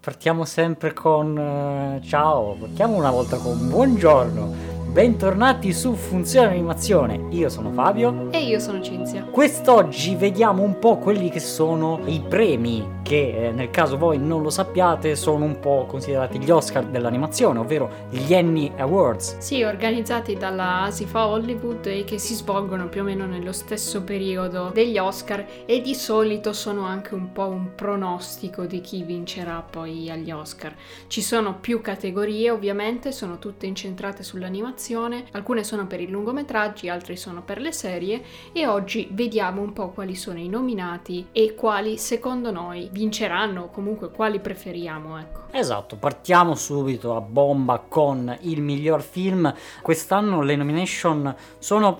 partiamo sempre con eh, ciao, partiamo una volta con buongiorno. Bentornati su Funzione Animazione, io sono Fabio e io sono Cinzia. Quest'oggi vediamo un po' quelli che sono i premi che eh, nel caso voi non lo sappiate sono un po' considerati gli Oscar dell'animazione, ovvero gli Annie Awards. Sì, organizzati dalla Asifa Hollywood e che si svolgono più o meno nello stesso periodo degli Oscar e di solito sono anche un po' un pronostico di chi vincerà poi agli Oscar. Ci sono più categorie ovviamente, sono tutte incentrate sull'animazione, alcune sono per i lungometraggi, altre sono per le serie e oggi vediamo un po' quali sono i nominati e quali secondo noi vinceranno o comunque quali preferiamo, ecco. Esatto, partiamo subito a bomba con il miglior film. Quest'anno le nomination sono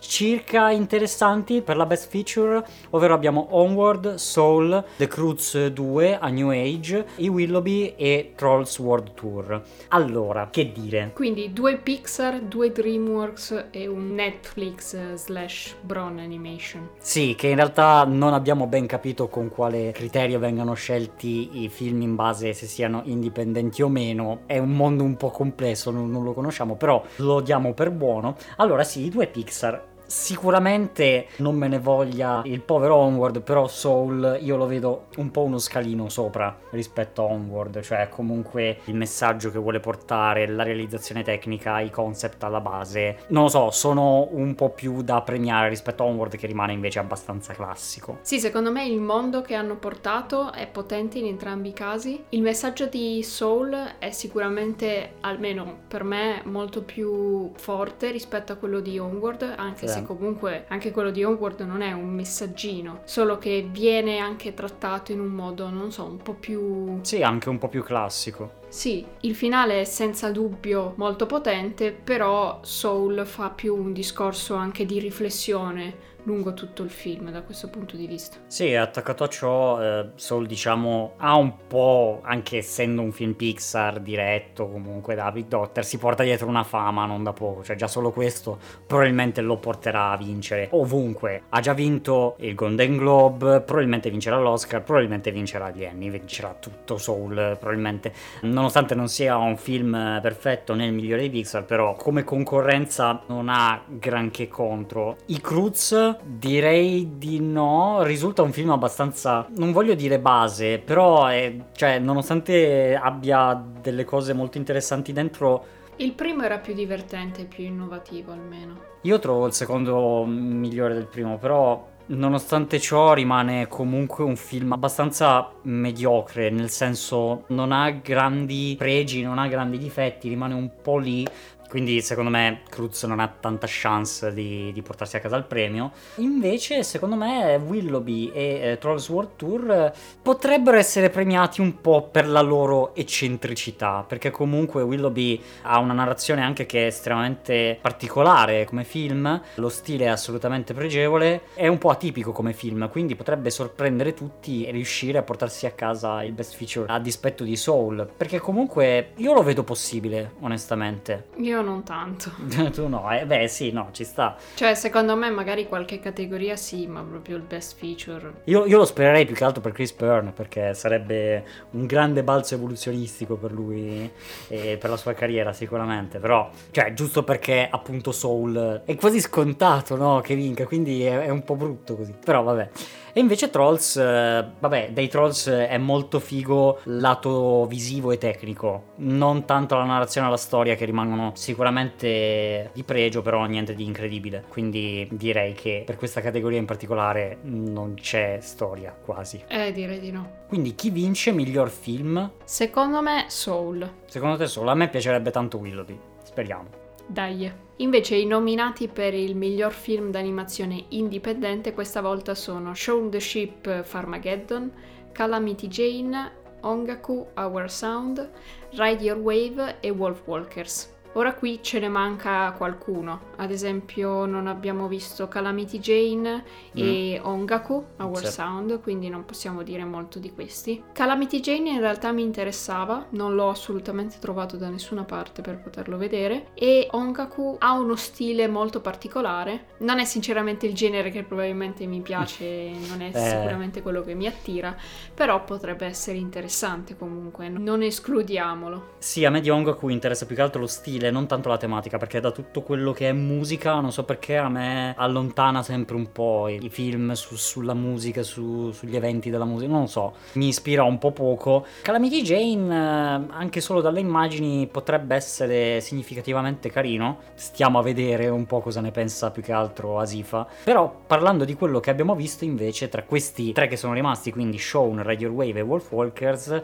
circa interessanti per la best feature, ovvero abbiamo Onward, Soul, The Cruz 2, A New Age, I Willoughby e Trolls World Tour. Allora, che dire? Quindi due Pixar, due DreamWorks e un Netflix eh, slash Bron Animation. Sì, che in realtà non abbiamo ben capito con quale criterio vengano scelti i film in base se siano indipendenti o meno. È un mondo un po' complesso, non, non lo conosciamo, però lo diamo per buono. Allora sì, i due Pixar Sicuramente non me ne voglia il povero Onward, però Soul io lo vedo un po' uno scalino sopra rispetto a Onward, cioè comunque il messaggio che vuole portare, la realizzazione tecnica, i concept alla base, non lo so, sono un po' più da premiare rispetto a Onward che rimane invece abbastanza classico. Sì, secondo me il mondo che hanno portato è potente in entrambi i casi. Il messaggio di Soul è sicuramente, almeno per me, molto più forte rispetto a quello di Onward, anche sì. se se comunque anche quello di Onward non è un messaggino, solo che viene anche trattato in un modo, non so, un po' più... Sì, anche un po' più classico. Sì, il finale è senza dubbio molto potente, però Soul fa più un discorso anche di riflessione lungo tutto il film da questo punto di vista. Sì, attaccato a ciò, eh, Soul diciamo ha un po', anche essendo un film Pixar diretto comunque da Big Doctor, si porta dietro una fama non da poco, cioè già solo questo probabilmente lo porterà a vincere ovunque. Ha già vinto il Golden Globe, probabilmente vincerà l'Oscar, probabilmente vincerà gli Emmy, vincerà tutto Soul, probabilmente. Nonostante non sia un film perfetto nel migliore di Pixar, però come concorrenza non ha granché contro. I Cruz Direi di no, risulta un film abbastanza, non voglio dire base, però è, cioè, nonostante abbia delle cose molto interessanti dentro... Il primo era più divertente, più innovativo almeno. Io trovo il secondo migliore del primo, però Nonostante ciò rimane comunque un film abbastanza mediocre, nel senso non ha grandi pregi, non ha grandi difetti, rimane un po' lì quindi secondo me Cruz non ha tanta chance di, di, portarsi a casa il premio. Invece secondo me Willoughby e eh, Trolls World Tour eh, potrebbero essere premiati un po' per la loro eccentricità, perché comunque Willoughby ha una narrazione anche che è estremamente particolare come film, lo stile è assolutamente pregevole, è un po' atipico come film, quindi potrebbe sorprendere tutti e riuscire a portarsi a casa il best feature a dispetto di Soul, perché comunque io lo vedo possibile, onestamente. Io io non tanto. tu no, eh, beh sì, no, ci sta. Cioè, secondo me magari qualche categoria sì, ma proprio il best feature. Io, io lo spererei più che altro per Chris Byrne, perché sarebbe un grande balzo evoluzionistico per lui e per la sua carriera sicuramente. Però, cioè, giusto perché appunto Soul è quasi scontato, no, che vinca, quindi è, è un po' brutto così. Però vabbè. E invece Trolls, eh, vabbè, dei Trolls è molto figo lato visivo e tecnico, non tanto la narrazione e la storia che rimangono sicuramente di pregio, però niente di incredibile. Quindi direi che per questa categoria in particolare non c'è storia quasi. Eh, direi di no. Quindi chi vince miglior film? Secondo me Soul. Secondo te Soul? A me piacerebbe tanto Willoughby, speriamo. Dai. Invece i nominati per il miglior film d'animazione indipendente questa volta sono Shaun the Ship Farmageddon, Calamity Jane, Ongaku Our Sound, Ride Your Wave e Wolf Walkers. Ora qui ce ne manca qualcuno. Ad esempio non abbiamo visto Calamity Jane e Ongaku, Our Sì. Sound, quindi non possiamo dire molto di questi. Calamity Jane in realtà mi interessava, non l'ho assolutamente trovato da nessuna parte per poterlo vedere e Ongaku ha uno stile molto particolare. Non è sinceramente il genere che probabilmente mi piace, non è Eh. sicuramente quello che mi attira, però potrebbe essere interessante comunque, non escludiamolo. Sì, a me di Ongaku interessa più che altro lo stile, non tanto la tematica, perché da tutto quello che è musica, non so perché a me allontana sempre un po' i film su- sulla musica, su- sugli eventi della musica, non so, mi ispira un po' poco. Calamity Jane, eh, anche solo dalle immagini, potrebbe essere significativamente carino. Stiamo a vedere un po' cosa ne pensa più che altro Asifa. Però parlando di quello che abbiamo visto invece, tra questi tre che sono rimasti, quindi Shaun, Radio Wave e Wolfwalkers,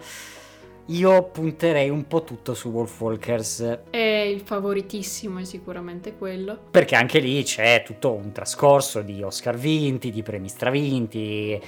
io punterei un po' tutto su Wolfwalkers È il favoritissimo, è sicuramente quello. perché anche lì c'è tutto un trascorso di Oscar vinti, di premi stravinti.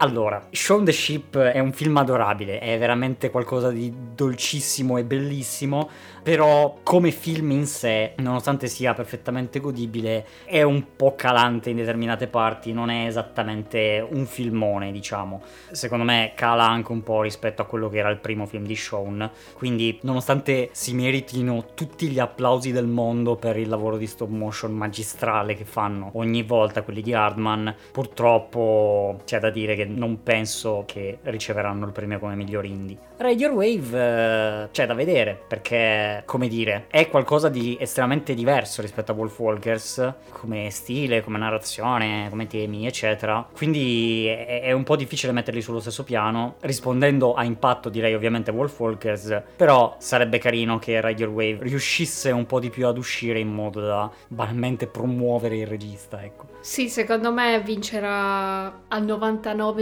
Allora, Shaun the Ship è un film adorabile, è veramente qualcosa di dolcissimo e bellissimo, però come film in sé, nonostante sia perfettamente godibile, è un po' calante in determinate parti, non è esattamente un filmone, diciamo. Secondo me cala anche un po' rispetto a quello che era il primo film di Shaun, quindi nonostante si meritino tutti gli applausi del mondo per il lavoro di stop motion magistrale che fanno ogni volta quelli di Hardman, purtroppo c'è da dire che non penso che riceveranno il premio come miglior indie. Radio Wave eh, c'è da vedere perché, come dire, è qualcosa di estremamente diverso rispetto a Wolfwalkers come stile, come narrazione, come temi, eccetera. Quindi è, è un po' difficile metterli sullo stesso piano. Rispondendo a impatto direi ovviamente Wolfwalkers, però sarebbe carino che Radio Wave riuscisse un po' di più ad uscire in modo da banalmente promuovere il regista, ecco. Sì, secondo me vincerà al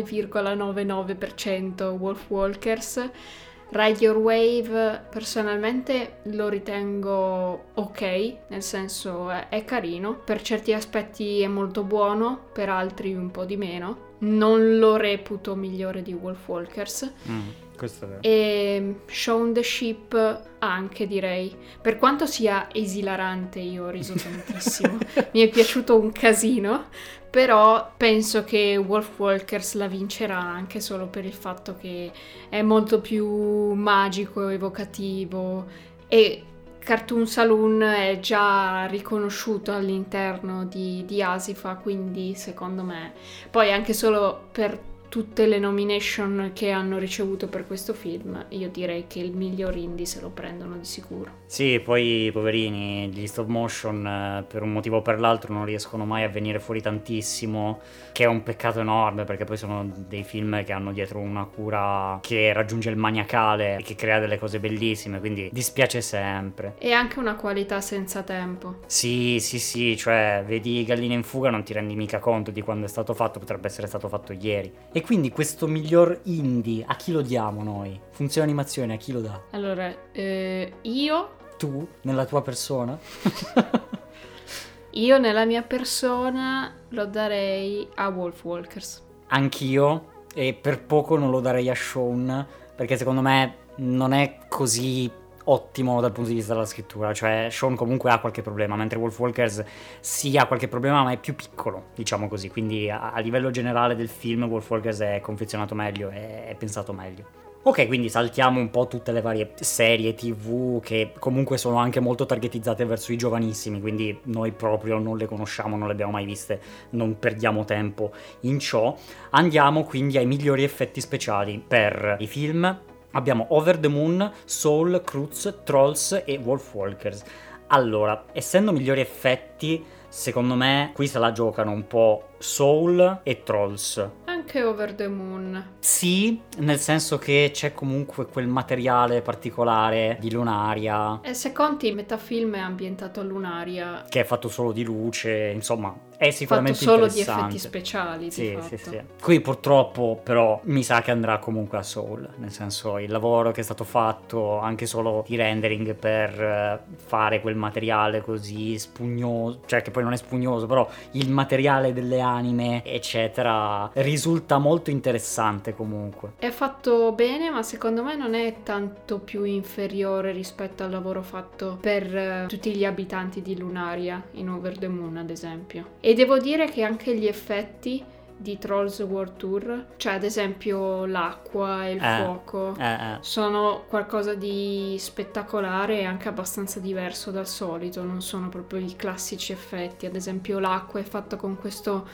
99,99% Wolf Walkers. Ride Your Wave personalmente lo ritengo ok, nel senso è, è carino, per certi aspetti è molto buono, per altri un po' di meno. Non lo reputo migliore di Wolf Walkers. Mm, questo è vero. E Shaun the Ship anche direi. Per quanto sia esilarante, io ho riso tantissimo. Mi è piaciuto un casino. Però penso che Wolf Walkers la vincerà anche solo per il fatto che è molto più magico, evocativo e Cartoon Saloon è già riconosciuto all'interno di, di Asifa, quindi secondo me poi anche solo per tutte le nomination che hanno ricevuto per questo film, io direi che il miglior indie se lo prendono di sicuro. Sì, poi poverini, gli stop motion eh, per un motivo o per l'altro non riescono mai a venire fuori tantissimo, che è un peccato enorme perché poi sono dei film che hanno dietro una cura che raggiunge il maniacale e che crea delle cose bellissime, quindi dispiace sempre. E anche una qualità senza tempo. Sì, sì, sì, cioè vedi Galline in fuga non ti rendi mica conto di quando è stato fatto, potrebbe essere stato fatto ieri. E quindi questo miglior indie a chi lo diamo noi? Funzione animazione a chi lo dà? Allora, eh, io, Tu, nella tua persona? io nella mia persona lo darei a Wolf Walkers. Anch'io, e per poco non lo darei a Shaun, perché secondo me non è così ottimo dal punto di vista della scrittura, cioè Shaun comunque ha qualche problema, mentre Wolfwalkers sì ha qualche problema ma è più piccolo, diciamo così, quindi a, a livello generale del film Wolfwalkers è confezionato meglio, è, è pensato meglio. Ok, quindi saltiamo un po' tutte le varie serie TV che comunque sono anche molto targetizzate verso i giovanissimi, quindi noi proprio non le conosciamo, non le abbiamo mai viste, non perdiamo tempo in ciò. Andiamo quindi ai migliori effetti speciali per i film. Abbiamo Over the Moon, Soul, Cruz, Trolls e Wolfwalkers. Allora, essendo migliori effetti, secondo me qui se la giocano un po' Soul e Trolls. Anche Over the Moon. Sì, nel senso che c'è comunque quel materiale particolare di Lunaria E se conti, metà film è ambientato a Lunaria. che è fatto solo di luce, insomma, è Fatto sicuramente solo di effetti speciali. Sì, fatto. sì, sì. Qui purtroppo però mi sa che andrà comunque a Soul, nel senso il lavoro che è stato fatto anche solo di rendering per eh, fare quel materiale così spugnoso, cioè che poi non è spugnoso, però il materiale delle anime, eccetera, risulta molto interessante comunque. È fatto bene, ma secondo me non è tanto più inferiore rispetto al lavoro fatto per uh, tutti gli abitanti di Lunaria in Over the Moon, ad esempio. E devo dire che anche gli effetti di Trolls World Tour, cioè ad esempio l'acqua e il Eh, fuoco, Eh, eh. sono qualcosa di spettacolare e anche abbastanza diverso dal solito, non sono proprio i classici effetti, ad esempio l'acqua è fatta con questo,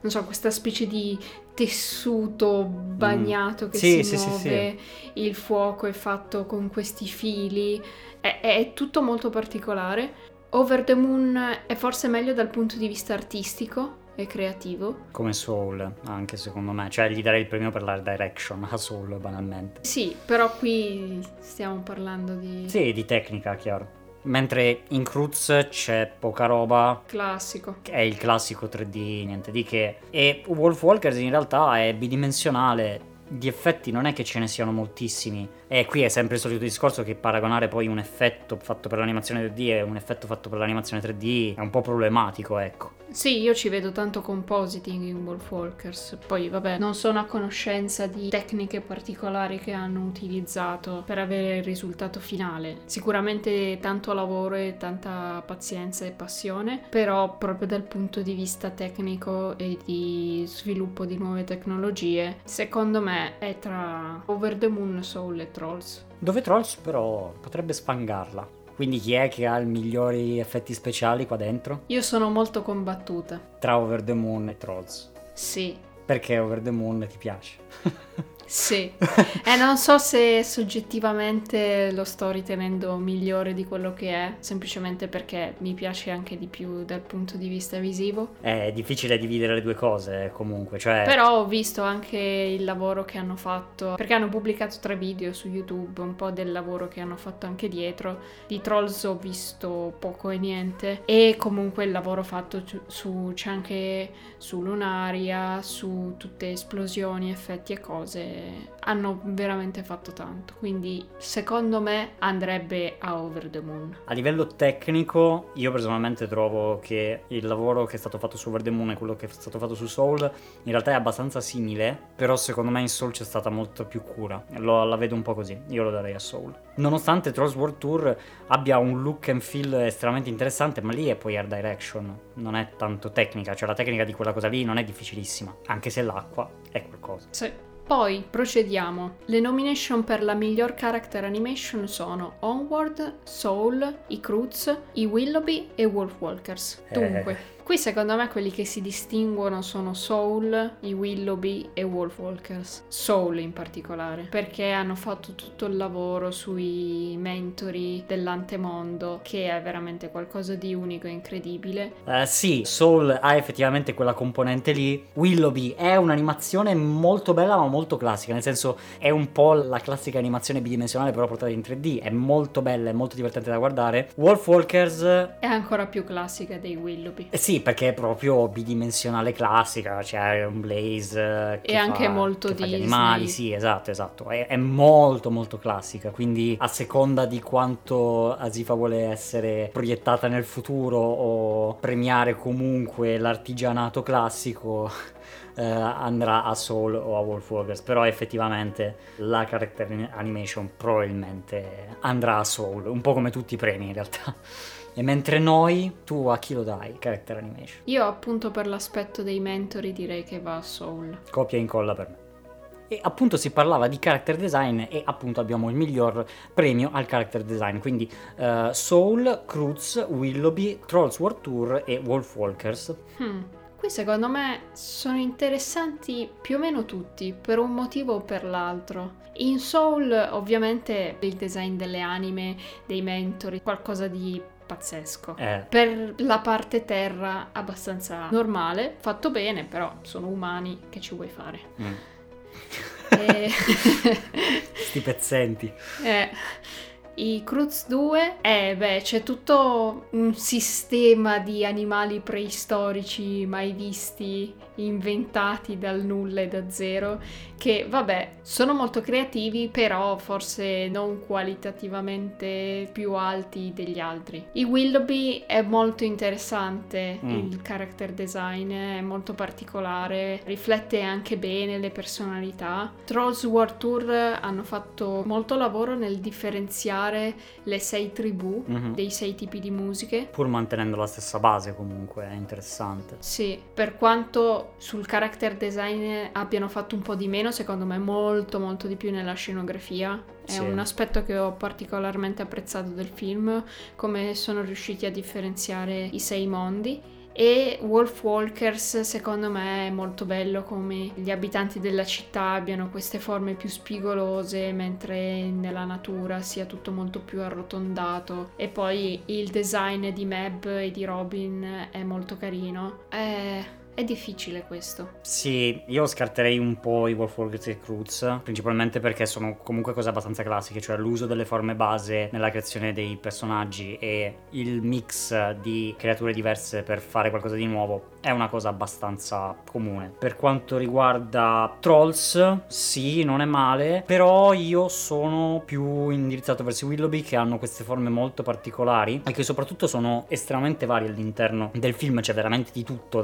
non so, questa specie di tessuto bagnato che Mm. Sì, si sì, sì, muove, il fuoco è fatto con questi fili, è, è tutto molto particolare. Over the Moon è forse meglio dal punto di vista artistico e creativo. Come Soul, anche secondo me. Cioè, gli darei il premio per la direction a Soul, banalmente. Sì, però qui stiamo parlando di Sì, di tecnica, chiaro. Mentre in Cruz c'è poca roba, classico. è il classico 3D, niente di che. E Wolf Walkers in realtà è bidimensionale. Di effetti non è che ce ne siano moltissimi. E qui è sempre il solito discorso che paragonare poi un effetto fatto per l'animazione 2D e un effetto fatto per l'animazione 3D è un po' problematico, ecco. Sì, io ci vedo tanto compositing in Wolf Walkers. Poi, vabbè, non sono a conoscenza di tecniche particolari che hanno utilizzato per avere il risultato finale. Sicuramente tanto lavoro e tanta pazienza e passione, però proprio dal punto di vista tecnico e di sviluppo di nuove tecnologie, secondo me è tra Over the Moon, Soul e Trolls. Dove Trolls però potrebbe sfangarla. Quindi chi è che ha i migliori effetti speciali qua dentro? Io sono molto combattuta. Tra Over the Moon e Trolls. Sì, Perché Over the Moon ti piace? Sì, e non so se soggettivamente lo sto ritenendo migliore di quello che è, semplicemente perché mi piace anche di più dal punto di vista visivo. È difficile dividere le due cose comunque, cioè... Però ho visto anche il lavoro che hanno fatto, perché hanno pubblicato tre video su YouTube, un po' del lavoro che hanno fatto anche dietro. Di Trolls ho visto poco e niente, e comunque il lavoro fatto su- su, c'è anche su Lunaria, su tutte esplosioni, effetti e cose, hanno veramente fatto tanto. Quindi secondo me andrebbe a Over the Moon. A livello tecnico, io personalmente trovo che il lavoro che è stato fatto su Over the Moon e quello che è stato fatto su Soul in realtà è abbastanza simile, però secondo me in Soul c'è stata molta più cura. Lo- la vedo un po' così, io lo darei a Soul. Nonostante Trolls World Tour abbia un look and feel estremamente interessante, ma lì è poi art direction, non è tanto tecnica, cioè la tecnica di quella cosa lì non è difficilissima, anche se l'acqua è qualcosa. Sì. Poi procediamo. Le nomination per la miglior character animation sono Onward, Soul, i Cruz, i Willoughby e Wolf Walkers. Eh. Dunque, qui secondo me quelli che si distinguono sono Soul, i Willoughby e Wolf Walkers. Soul in particolare, perché hanno fatto tutto il lavoro sui mentori dell'antemondo, che è veramente qualcosa di unico e incredibile. Eh, sì, Soul ha effettivamente quella componente lì. Willoughby è un'animazione molto bella ma molto classica, nel senso è un po' la classica animazione bidimensionale però portata in 3D, è molto bella, è molto divertente da guardare. Wolf Walkers, È ancora più classica dei Willoughby. eh sì, perché è proprio bidimensionale classica, c'è un Blaze eh, che E anche fa- molto Disney. animali, sì, esatto, esatto. È, è molto molto classica, quindi a seconda di quanto Asifa vuole essere proiettata nel futuro o premiare comunque l'artigianato classico eh, andrà a Soul o a Wolf Walkers, però effettivamente la character animation probabilmente andrà a Soul, un po' come tutti i premi in realtà. E mentre noi, tu a chi lo dai, character animation? Io appunto per l'aspetto dei mentori direi che va a Soul. Copia e incolla per me. E appunto si parlava di character design e appunto abbiamo il miglior premio al character design, quindi eh, Soul, Cruz, Willoughby, Trolls World Tour e Wolf Walkers. Hmm. Qui secondo me sono interessanti più o meno tutti, per un motivo o per l'altro. In Soul ovviamente il design delle anime, dei mentori, qualcosa di pazzesco. Eh, Per la parte terra abbastanza normale, fatto bene, però sono umani, che ci vuoi fare? mm, E- sti pezzenti. Eh, I Cruz 2, eh beh, c'è tutto un sistema di animali preistorici mai visti, inventati dal nulla e da zero, che vabbè, sono molto creativi, però forse non qualitativamente più alti degli altri. I Willoughby è molto interessante, mm. il character design è molto particolare, riflette anche bene le personalità. Trolls World Tour hanno fatto molto lavoro nel differenziare le sei tribù mm-hmm. dei sei tipi di musiche. Pur mantenendo la stessa base comunque, è interessante. Sì, per quanto sul character design abbiano fatto un po' di meno, secondo me molto molto di più nella scenografia. È sì. un aspetto che ho particolarmente apprezzato del film, come sono riusciti a differenziare i sei mondi. E Wolf Walkers secondo me è molto bello come gli abitanti della città abbiano queste forme più spigolose mentre nella natura sia tutto molto più arrotondato e poi il design di Meb e di Robin è molto carino. È è difficile questo. Sì, io scarterei un po' i Wolfwalkers e Cruz, principalmente perché sono comunque cose abbastanza classiche, cioè l'uso delle forme base nella creazione dei personaggi e il mix di creature diverse per fare qualcosa di nuovo è una cosa abbastanza comune. Per quanto riguarda Trolls, sì, non è male, però io sono più indirizzato verso i Willoughby che hanno queste forme molto particolari e che soprattutto sono estremamente varie all'interno del film, c'è veramente di tutto,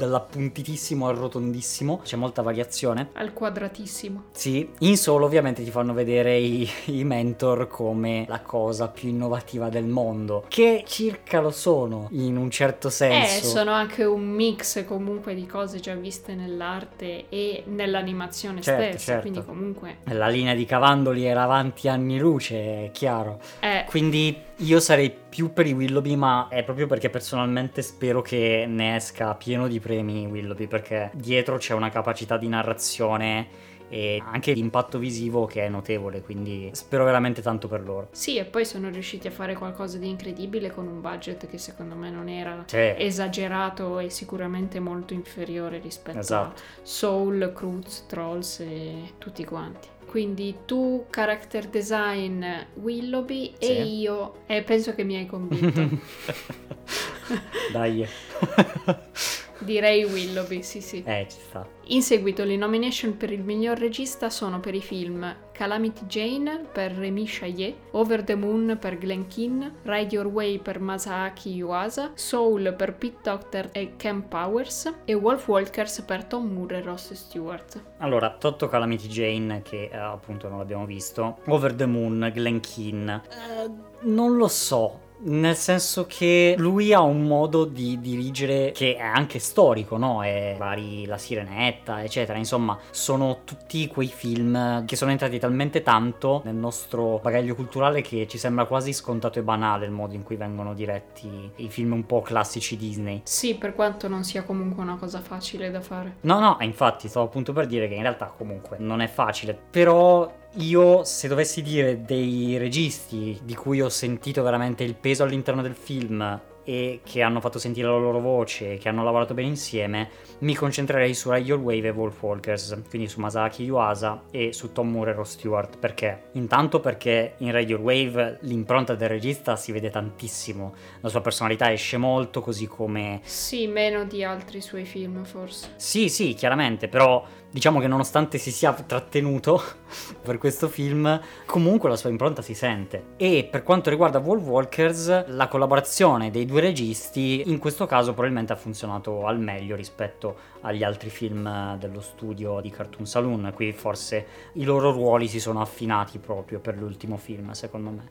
dall'appuntitissimo al rotondissimo, c'è molta variazione. Al quadratissimo. Sì, in solo ovviamente ti fanno vedere i, i mentor come la cosa più innovativa del mondo, che circa lo sono in un certo senso. Eh, sono anche un mix comunque di cose già viste nell'arte e nell'animazione certo, stessa, certo. quindi comunque... La linea di Cavandoli era avanti anni luce, è chiaro. Eh. Quindi io sarei più per i Willoughby, ma è proprio perché personalmente spero che ne esca pieno di premi Willoughby, perché dietro c'è una capacità di narrazione e anche l'impatto visivo che è notevole, quindi spero veramente tanto per loro. Sì, e poi sono riusciti a fare qualcosa di incredibile con un budget che secondo me non era cioè. esagerato e sicuramente molto inferiore rispetto esatto. a Soul, Cruz, Trolls e tutti quanti. Quindi tu character design Willoughby sì. e io e penso che mi hai convinto. Dai. Direi Willoughby, sì sì. Eh, ci sta. In seguito le nomination per il miglior regista sono per i film Calamity Jane per Remy Chaillet, Over the Moon per Glen Keane, Ride Your Way per Masaaki Yuasa, Soul per Pete Doctor e Ken Powers e Wolf Walkers per Tom Moore e Ross Stewart. Allora, Totto Calamity Jane, che eh, appunto non l'abbiamo visto, Over the Moon, Glen Keane, eh, non lo so, nel senso che lui ha un modo di dirigere che è anche storico, no? È vari La Sirenetta, eccetera. Insomma, sono tutti quei film che sono entrati talmente tanto nel nostro bagaglio culturale che ci sembra quasi scontato e banale il modo in cui vengono diretti i film un po' classici Disney. Sì, per quanto non sia comunque una cosa facile da fare. No, no, infatti stavo appunto per dire che in realtà comunque non è facile, però io, se dovessi dire dei registi di cui ho sentito veramente il peso all'interno del film e che hanno fatto sentire la loro voce, che hanno lavorato bene insieme, mi concentrerei su Your Wave e Wolf Walkers, quindi su Masaki Yuasa e su Tom Moore e Ross Stewart. Perché? Intanto perché in Your Wave l'impronta del regista si vede tantissimo, la sua personalità esce molto, così come... Sì, meno di altri suoi film forse. Sì, sì, chiaramente, però diciamo che nonostante si sia trattenuto per questo film, comunque la sua impronta si sente. E per quanto riguarda Wolf Walkers, la collaborazione dei due registi in questo caso probabilmente ha funzionato al meglio rispetto agli altri film dello studio di Cartoon Saloon. Qui forse i loro ruoli si sono affinati proprio per l'ultimo film, secondo me.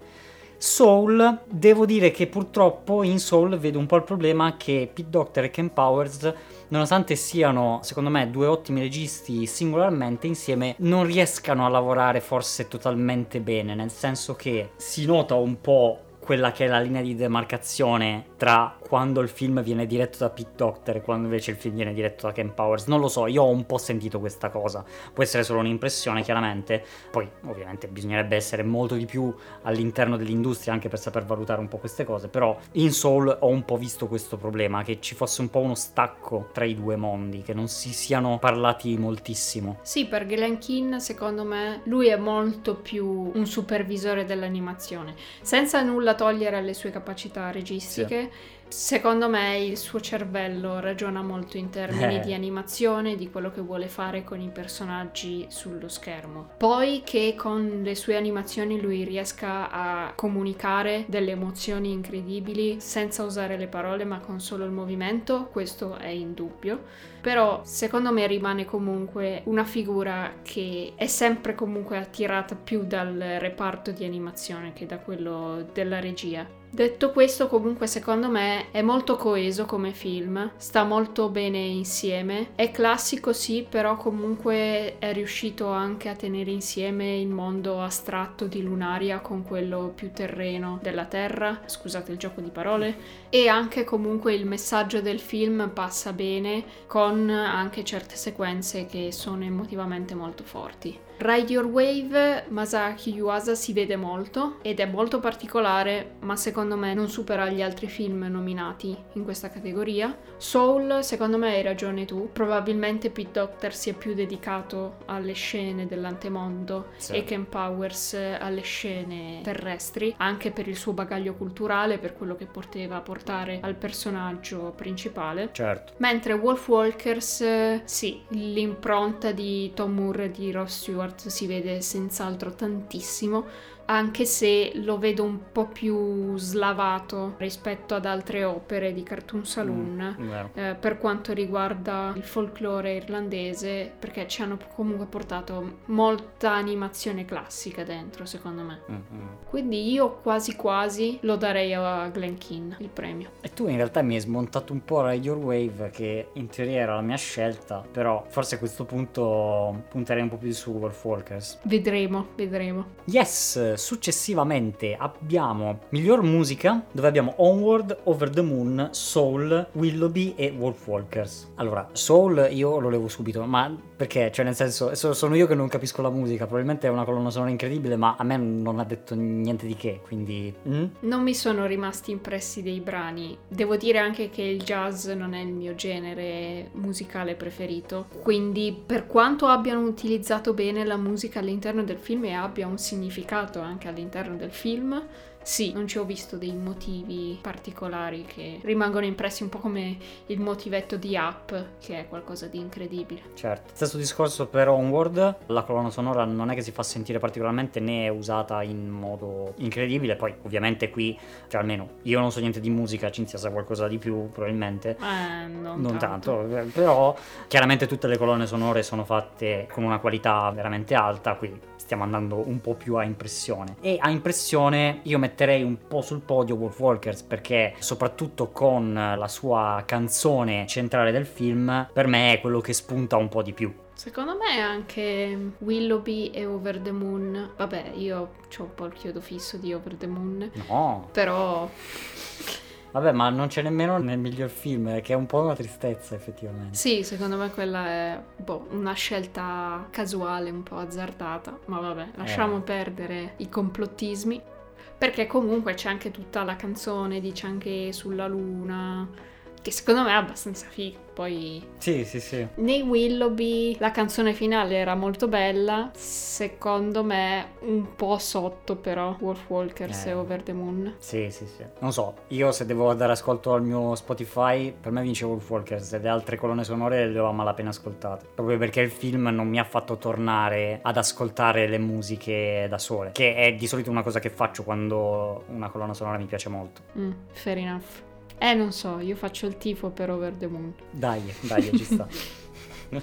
Soul, devo dire che purtroppo in Soul vedo un po' il problema che Pete Doctor e Ken Powers nonostante siano, secondo me, due ottimi registi singolarmente, insieme non riescano a lavorare forse totalmente bene, nel senso che si nota un po' quella che è la linea di demarcazione tra quando il film viene diretto da Pete Doctor e quando invece il film viene diretto da Ken Powers. Non lo so, io ho un po' sentito questa cosa. Può essere solo un'impressione, chiaramente. Poi, ovviamente, bisognerebbe essere molto di più all'interno dell'industria anche per saper valutare un po' queste cose. Però in Soul ho un po' visto questo problema, che ci fosse un po' uno stacco tra i due mondi, che non si siano parlati moltissimo. Sì, per Glenn Keane, secondo me, lui è molto più un supervisore dell'animazione. Senza nulla togliere alle sue capacità registiche. Sì Secondo me il suo cervello ragiona molto in termini Eh. di animazione, di quello che vuole fare con i personaggi sullo schermo. Poi che con le sue animazioni lui riesca a comunicare delle emozioni incredibili senza usare le parole ma con solo il movimento, questo è indubbio. Però secondo me rimane comunque una figura che è sempre comunque attirata più dal reparto di animazione che da quello della regia. Detto questo, comunque secondo me è molto coeso come film, sta molto bene insieme, è classico sì, però comunque è riuscito anche a tenere insieme il mondo astratto di Lunaria con quello più terreno della Terra, scusate il gioco di parole, e anche comunque il messaggio del film passa bene con anche certe sequenze che sono emotivamente molto forti. Ride Your Wave, Masaki Yuasa si vede molto ed è molto particolare, ma secondo me non supera gli altri film nominati in questa categoria. Soul, secondo me hai ragione tu, probabilmente Pete Doctor si è più dedicato alle scene dell'antemondo Sì. e Ken Powers alle scene terrestri, anche per il suo bagaglio culturale, per quello che poteva portare al personaggio principale. Certo. Mentre Wolf Walkers, sì, l'impronta di Tom Moore e di Ross Stewart si vede senz'altro tantissimo, anche se lo vedo un po' più slavato rispetto ad altre opere di Cartoon Saloon. Mm, vero. eh, per quanto riguarda il folklore irlandese, perché ci hanno comunque portato molta animazione classica dentro, secondo me. Mm, mm. Quindi io quasi quasi lo darei a Glen Keane il premio. E tu in realtà mi hai smontato un po' Your Wave, che in teoria era la mia scelta, però forse a questo punto punterei un po' più su Wolf Walkers. Vedremo, vedremo. Yes, successivamente abbiamo miglior musica, dove abbiamo Onward, Over the Moon, Soul, Willoughby e Wolf Walkers. Allora, Soul io lo levo subito, ma perché? Cioè nel senso, so- sono io che non capisco la musica, probabilmente è una colonna sonora incredibile, ma a me non ha detto niente di che, quindi... mm? Non mi sono rimasti impressi dei brani. Devo dire anche che il jazz non è il mio genere musicale preferito. Quindi, per quanto abbiano utilizzato bene la musica all'interno del film e abbia un significato anche all'interno del film, sì, non ci ho visto dei motivi particolari che rimangono impressi un po' come il motivetto di Up, che è qualcosa di incredibile. Certo. Stesso discorso per Onward, la colonna sonora non è che si fa sentire particolarmente né è usata in modo incredibile, poi ovviamente qui, cioè almeno io non so niente di musica, Cinzia sa qualcosa di più probabilmente. Eh, non, Non tanto. tanto, eh, però chiaramente tutte le colonne sonore sono fatte con una qualità veramente alta, qui stiamo andando un po' più a impressione. E a impressione io metterei un po' sul podio Wolf Walkers perché soprattutto con la sua canzone centrale del film, per me è quello che spunta un po' di più. Secondo me anche Willoughby e Over the Moon. Vabbè, io ho un po' il chiodo fisso di Over the Moon. No, Però vabbè, ma non c'è nemmeno nel miglior film, che è un po' una tristezza effettivamente. sì, secondo me quella è boh, una scelta casuale, un po' azzardata. Ma vabbè, lasciamo Eh. perdere i complottismi. Perché comunque c'è anche tutta la canzone, dice anche sulla luna, che secondo me è abbastanza figa. Poi Sì, sì, sì. Nei Willoughby la canzone finale era molto bella, secondo me un po' sotto però Wolf Walkers Eh. e Over the Moon. Sì, sì, sì. Non so, io se devo dare ascolto al mio Spotify, per me vince Wolf Walkers e le altre colonne sonore le ho a malapena ascoltate. Proprio perché il film non mi ha fatto tornare ad ascoltare le musiche da sole, che è di solito una cosa che faccio quando una colonna sonora mi piace molto. Mm, fair enough. Eh, non so, io faccio il tifo per Over the Moon. Dai, dai, ci sta.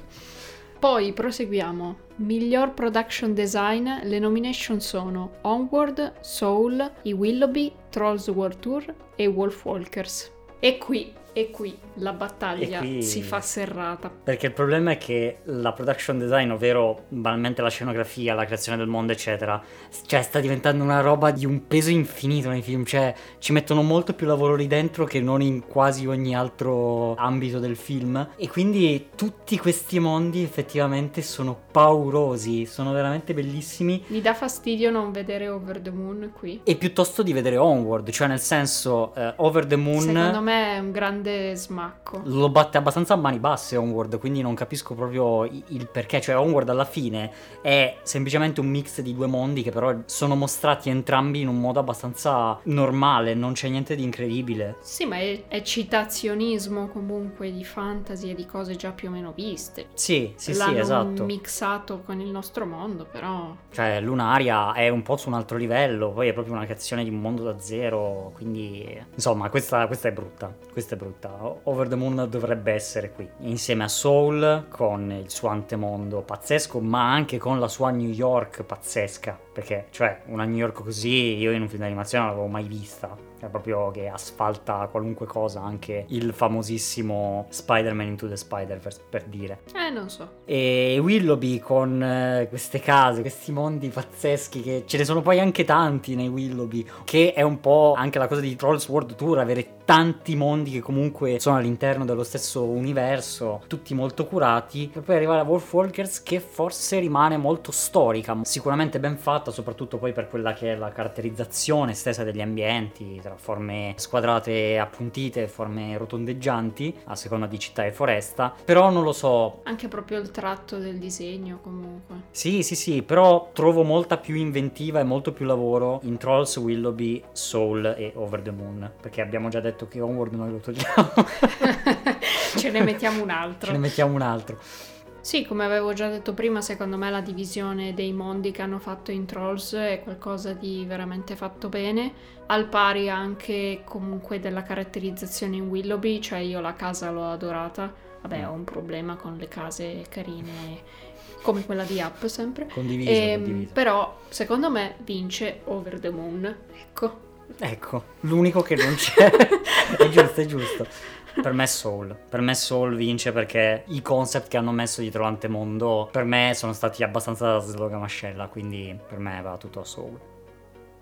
Poi proseguiamo. Miglior production design, le nomination sono Onward, Soul, I Willoughby, Trolls World Tour e Wolf Walkers. E qui, e qui la battaglia qui- si fa serrata. Perché il problema è che la production design, ovvero banalmente la scenografia, la creazione del mondo, eccetera, cioè sta diventando una roba di un peso infinito nei film. Cioè, ci mettono molto più lavoro lì dentro che non in quasi ogni altro ambito del film. E quindi tutti questi mondi effettivamente sono paurosi, sono veramente bellissimi. Mi dà fastidio non vedere Over the Moon qui. E piuttosto di vedere Onward, cioè nel senso, eh, Over the Moon. Secondo me è un grande grande smacco. Lo batte abbastanza a mani basse Onward, quindi non capisco proprio il perché. Cioè, Onward alla fine è semplicemente un mix di due mondi che però sono mostrati entrambi in un modo abbastanza normale, non c'è niente di incredibile. Sì, ma è, è citazionismo comunque di fantasy e di cose già più o meno viste. Sì, sì, L'hanno sì, esatto. mixato con il nostro mondo, però Cioè, Lunaria è un po' su un altro livello, poi è proprio una creazione di un mondo da zero, quindi... Insomma, questa, questa è brutta, questa è brutta. O- Over the Moon dovrebbe essere qui, insieme a Soul, con il suo antemondo pazzesco, ma anche con la sua New York pazzesca, perché, cioè, una New York così io in un film d'animazione non l'avevo mai vista. È proprio che asfalta qualunque cosa, anche il famosissimo Spider-Man Into the Spider-Verse, per dire. eh non so. E Willoughby con eh, queste case, questi mondi pazzeschi che ce ne sono poi anche tanti nei Willoughby, che è un po' anche la cosa di Trolls World Tour, avere tanti mondi che comunque sono all'interno dello stesso universo, tutti molto curati, per poi arrivare a Wolfwalkers che forse rimane molto storica, sicuramente ben fatta, soprattutto poi per quella che è la caratterizzazione stessa degli ambienti, tra forme squadrate appuntite e forme rotondeggianti, a seconda di città e foresta, però non lo so, Anche proprio il tratto del disegno comunque. sì, sì, sì, però trovo molta più inventiva e molto più lavoro in Trolls, Willoughby, Soul e Over the Moon, perché abbiamo già detto che Onward noi lo togliamo, Ce ne mettiamo un ce altro. ne mettiamo un altro. Sì, come avevo già detto prima, secondo me la divisione dei mondi che hanno fatto in Trolls è qualcosa di veramente fatto bene, al pari anche comunque della caratterizzazione in Willoughby, cioè io la casa l'ho adorata, vabbè ho un problema con le case carine come quella di Up sempre, Condiviso, Ehm, condiviso. però secondo me vince Over the Moon, ecco. Ecco, l'unico che non c'è. è giusto, è giusto. Per me Soul. Per me Soul vince perché i concept che hanno messo dietro l'antemondo per me sono stati abbastanza slogan mascella, quindi per me va tutto a Soul.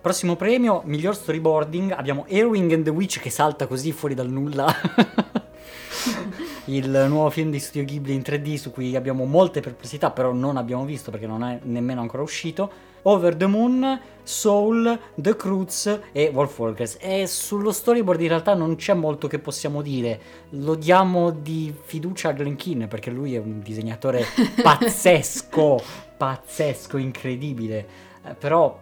Prossimo premio, miglior storyboarding, abbiamo Airwing and the Witch che salta così fuori dal nulla. Il nuovo film di Studio Ghibli in 3D su cui abbiamo molte perplessità, però non abbiamo visto perché non è nemmeno ancora uscito. Over the Moon, Soul, The Cruz e Wolfwalkers. E sullo storyboard in realtà non c'è molto che possiamo dire. Lo diamo di fiducia a Glen Keane perché lui è un disegnatore pazzesco, pazzesco, incredibile. Eh, però,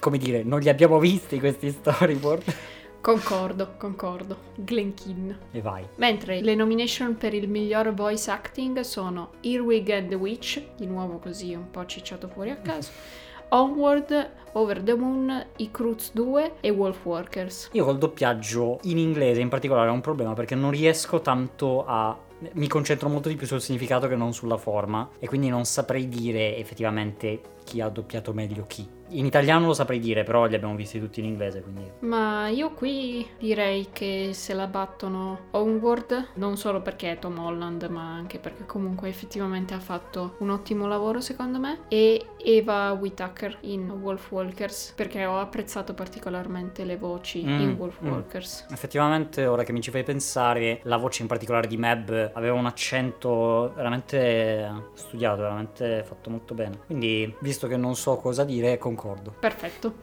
come dire, non li abbiamo visti questi storyboard. Concordo, concordo. Glenkin. E vai. Mentre le nomination per il miglior voice acting sono Earwig and the Witch, di nuovo così un po' cicciato fuori a caso, Onward, Over the Moon, I Cruz 2 e Wolfwalkers. Io col doppiaggio in inglese in particolare ho un problema perché non riesco tanto a... Mi concentro molto di più sul significato che non sulla forma e quindi non saprei dire effettivamente chi ha doppiato meglio chi. In italiano lo saprei dire, però li abbiamo visti tutti in inglese, quindi... Ma io qui direi che se la battono Onward, non solo perché è Tom Holland, ma anche perché comunque effettivamente ha fatto un ottimo lavoro secondo me, e Eva Whittaker in Wolfwalkers, perché ho apprezzato particolarmente le voci Mm, in Wolfwalkers. Effettivamente, ora che mi ci fai pensare, la voce in particolare di Meb aveva un accento veramente studiato, veramente fatto molto bene. Quindi, visto che non so cosa dire, concordo. Perfetto.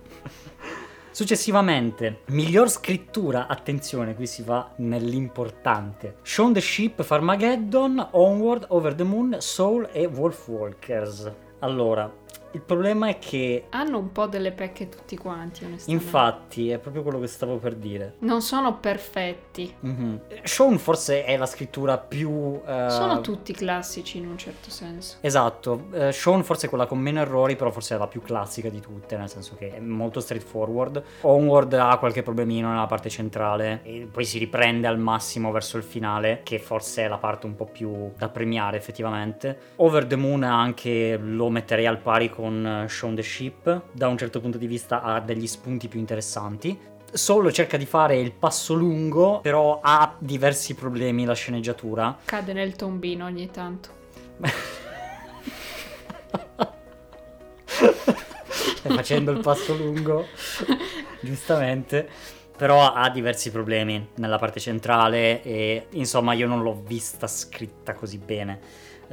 Successivamente, miglior scrittura, attenzione, qui si va nell'importante. Shaun the Sheep, Farmageddon, Onward, Over the Moon, Soul e Wolfwalkers. Allora, il problema è che, Hanno un po' delle pecche tutti quanti, onestamente. infatti, è proprio quello che stavo per dire. Non sono perfetti. Mhm. Shaun forse è la scrittura più... eh, Sono tutti classici in un certo senso. Esatto, eh, Shaun forse è quella con meno errori, però forse è la più classica di tutte, nel senso che è molto straightforward. Onward ha qualche problemino nella parte centrale e poi si riprende al massimo verso il finale, che forse è la parte un po' più da premiare effettivamente. Over the Moon anche lo metterei al pari con eh, Shaun the Sheep, da un certo punto di vista ha degli spunti più interessanti. Solo cerca di fare il passo lungo, però ha diversi problemi la sceneggiatura. Cade nel tombino ogni tanto. Stai facendo il passo lungo, giustamente. Però ha diversi problemi nella parte centrale e insomma io non l'ho vista scritta così bene.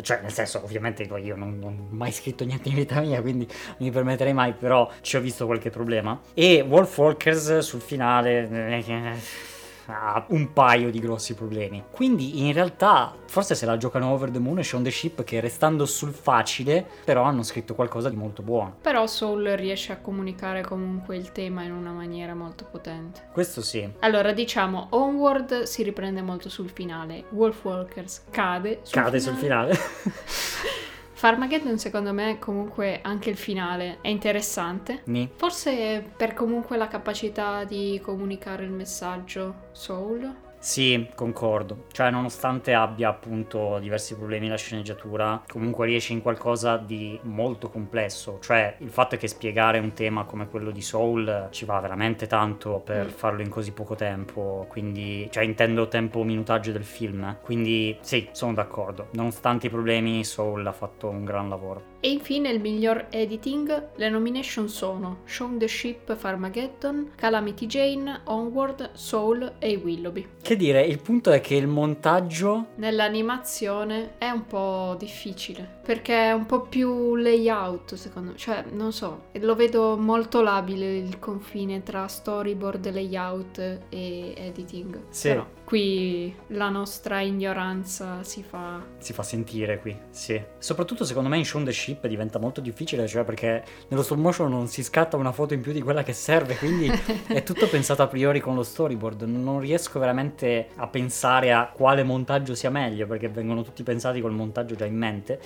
Cioè, nel senso, ovviamente io non, non ho mai scritto niente in vita mia, quindi non mi permetterei mai, però ci ho visto qualche problema. E Wolfwalkers sul finale... ha un paio di grossi problemi. Quindi in realtà forse se la giocano Over the Moon e Shaun the Ship che restando sul facile però hanno scritto qualcosa di molto buono. Però Soul riesce a comunicare comunque il tema in una maniera molto potente. Questo sì. Allora diciamo Onward si riprende molto sul finale, Wolfwalkers cade sul Cade finale. sul finale. Farmageddon secondo me comunque anche il finale è interessante. Ni. Forse per comunque la capacità di comunicare il messaggio Soul. Sì, concordo. Cioè, nonostante abbia appunto diversi problemi la sceneggiatura, comunque riesce in qualcosa di molto complesso. Cioè, il fatto è che spiegare un tema come quello di Soul ci va veramente tanto per Mm. farlo in così poco tempo. Quindi, cioè, intendo tempo minutaggio del film. Quindi, sì, sono d'accordo. Nonostante i problemi, Soul ha fatto un gran lavoro. E infine il miglior editing, le nomination sono Shaun the Ship Farmageddon, Calamity Jane, Onward, Soul e Willoughby. Che dire, il punto è che il montaggio Nell'animazione è un po' difficile perché è un po' più layout secondo me, cioè non so, lo vedo molto labile il confine tra storyboard, layout e editing. Sì. Però qui la nostra ignoranza si fa si fa sentire qui, sì. Soprattutto secondo me in Shaun the Ship diventa molto difficile, cioè perché nello stop motion non si scatta una foto in più di quella che serve, quindi è tutto pensato a priori con lo storyboard. Non riesco veramente a pensare a quale montaggio sia meglio, perché vengono tutti pensati col montaggio già in mente.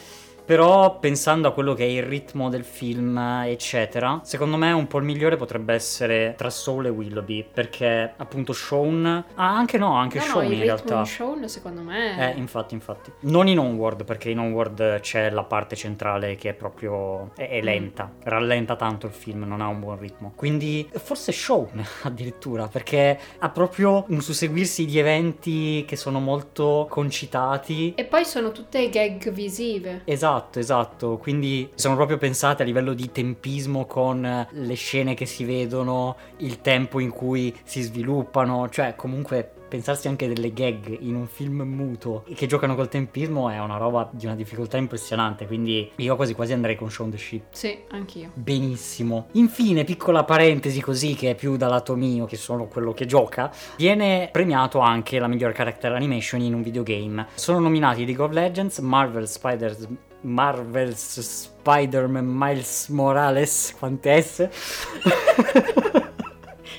Però pensando a quello che è il ritmo del film, eccetera, secondo me un po' il migliore potrebbe essere tra Soul e Willoughby, perché appunto Shaun... Ah, anche no, anche No, no, Shaun il in realtà. Shaun secondo me Eh, infatti, infatti. Non in Onward, perché in Onward c'è la parte centrale che è proprio... è, è lenta. Rallenta tanto il film, non ha un buon ritmo. Quindi forse Shaun addirittura, perché ha proprio un susseguirsi di eventi che sono molto concitati. E poi sono tutte gag visive. Esatto, esatto, quindi sono proprio pensate a livello di tempismo con le scene che si vedono, il tempo in cui si sviluppano, cioè comunque pensarsi anche delle gag in un film muto che giocano col tempismo è una roba di una difficoltà impressionante, quindi io quasi quasi andrei con Shaun the Ship. Sì, anch'io. Benissimo. Infine, piccola parentesi così che è più dal lato mio, che sono quello che gioca, viene premiato anche la miglior character animation in un videogame. Sono nominati League of Legends, Marvel Spiders Marvel's Spider-Man Miles Morales, quante S?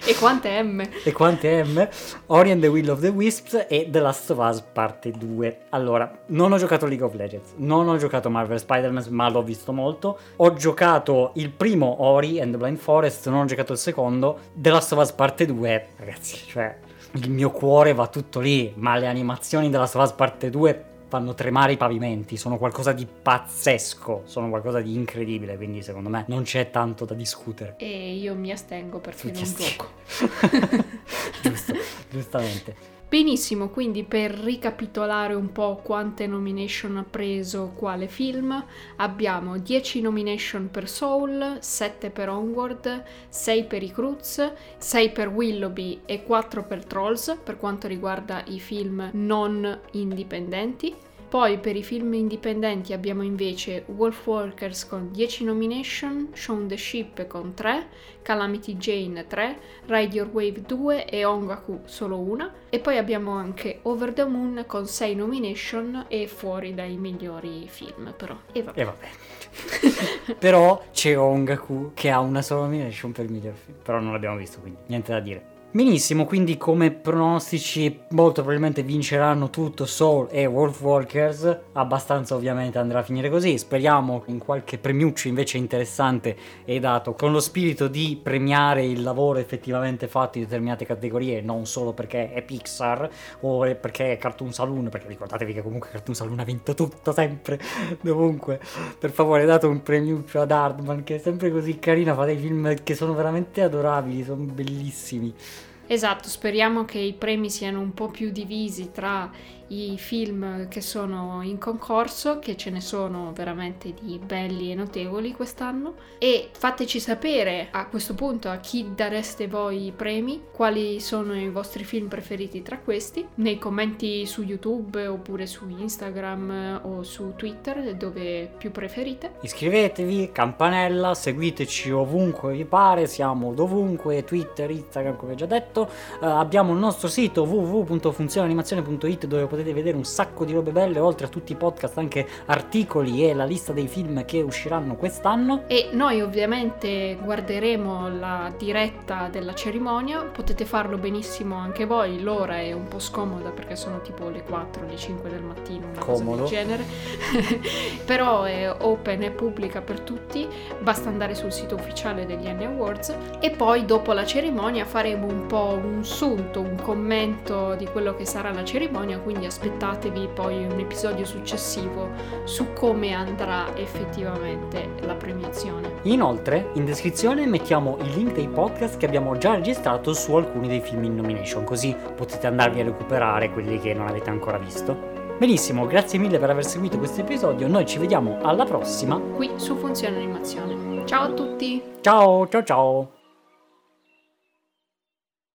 E quante M? e quante M? Ori and the Will of the Wisps e The Last of Us parte 2. Allora, non ho giocato League of Legends, non ho giocato Marvel Spider-Man, ma l'ho visto molto. Ho giocato il primo Ori and the Blind Forest, non ho giocato il secondo. The Last of Us parte 2, ragazzi, cioè il mio cuore va tutto lì, ma le animazioni della Last of Us parte 2 fanno tremare i pavimenti, sono qualcosa di pazzesco, sono qualcosa di incredibile, quindi secondo me non c'è tanto da discutere. E io mi astengo perché non gioco. Giusto, giustamente. Benissimo, quindi per ricapitolare un po' quante nomination ha preso quale film, abbiamo 10 nomination per Soul, 7 per Onward, 6 per i Cruz, 6 per Willoughby e 4 per Trolls per quanto riguarda i film non indipendenti. Poi per i film indipendenti abbiamo invece Wolfwalkers con 10 nomination, Shaun the Ship con 3, Calamity Jane 3, Ride Your Wave 2 e Ongaku solo una. E poi abbiamo anche Over the Moon con 6 nomination e fuori dai migliori film però. E vabbè. E vabbè. Però c'è Ongaku che ha una sola nomination per il miglior film. Però non l'abbiamo visto, quindi niente da dire. Benissimo, quindi come pronostici molto probabilmente vinceranno tutto Soul e Wolfwalkers, abbastanza ovviamente andrà a finire così, speriamo in qualche premiuccio invece interessante e dato con lo spirito di premiare il lavoro effettivamente fatto in determinate categorie, non solo perché è Pixar o perché è Cartoon Saloon, perché ricordatevi che comunque Cartoon Saloon ha vinto tutto sempre, dovunque, per favore date un premiuccio ad Hardman che è sempre così carina, fa dei film che sono veramente adorabili, sono bellissimi. Esatto, speriamo che i premi siano un po' più divisi tra i film che sono in concorso, che ce ne sono veramente di belli e notevoli quest'anno. E fateci sapere a questo punto a chi dareste voi i premi, quali sono i vostri film preferiti tra questi, nei commenti su YouTube oppure su Instagram o su Twitter, dove più preferite. Iscrivetevi, campanella, seguiteci ovunque vi pare, siamo dovunque, Twitter, Instagram come già detto. Uh, abbiamo il nostro sito www.funzionanimazione.it dove potete vedere un sacco di robe belle, oltre a tutti i podcast, anche articoli e la lista dei film che usciranno quest'anno. E noi ovviamente guarderemo la diretta della cerimonia, potete farlo benissimo anche voi, l'ora è un po' scomoda perché sono tipo le 4, le 5 del mattino, una Comodo. cosa del genere, però è open e pubblica per tutti, basta andare sul sito ufficiale degli Annie Awards. E poi dopo la cerimonia faremo un po' un sunto, un commento di quello che sarà la cerimonia, quindi aspettatevi poi un episodio successivo su come andrà effettivamente la premiazione. Inoltre, in descrizione mettiamo i link dei podcast che abbiamo già registrato su alcuni dei film in nomination, così potete andarvi a recuperare quelli che non avete ancora visto. Benissimo, grazie mille per aver seguito questo episodio, noi ci vediamo alla prossima. Qui su Funzione Animazione. Ciao a tutti! Ciao, ciao ciao!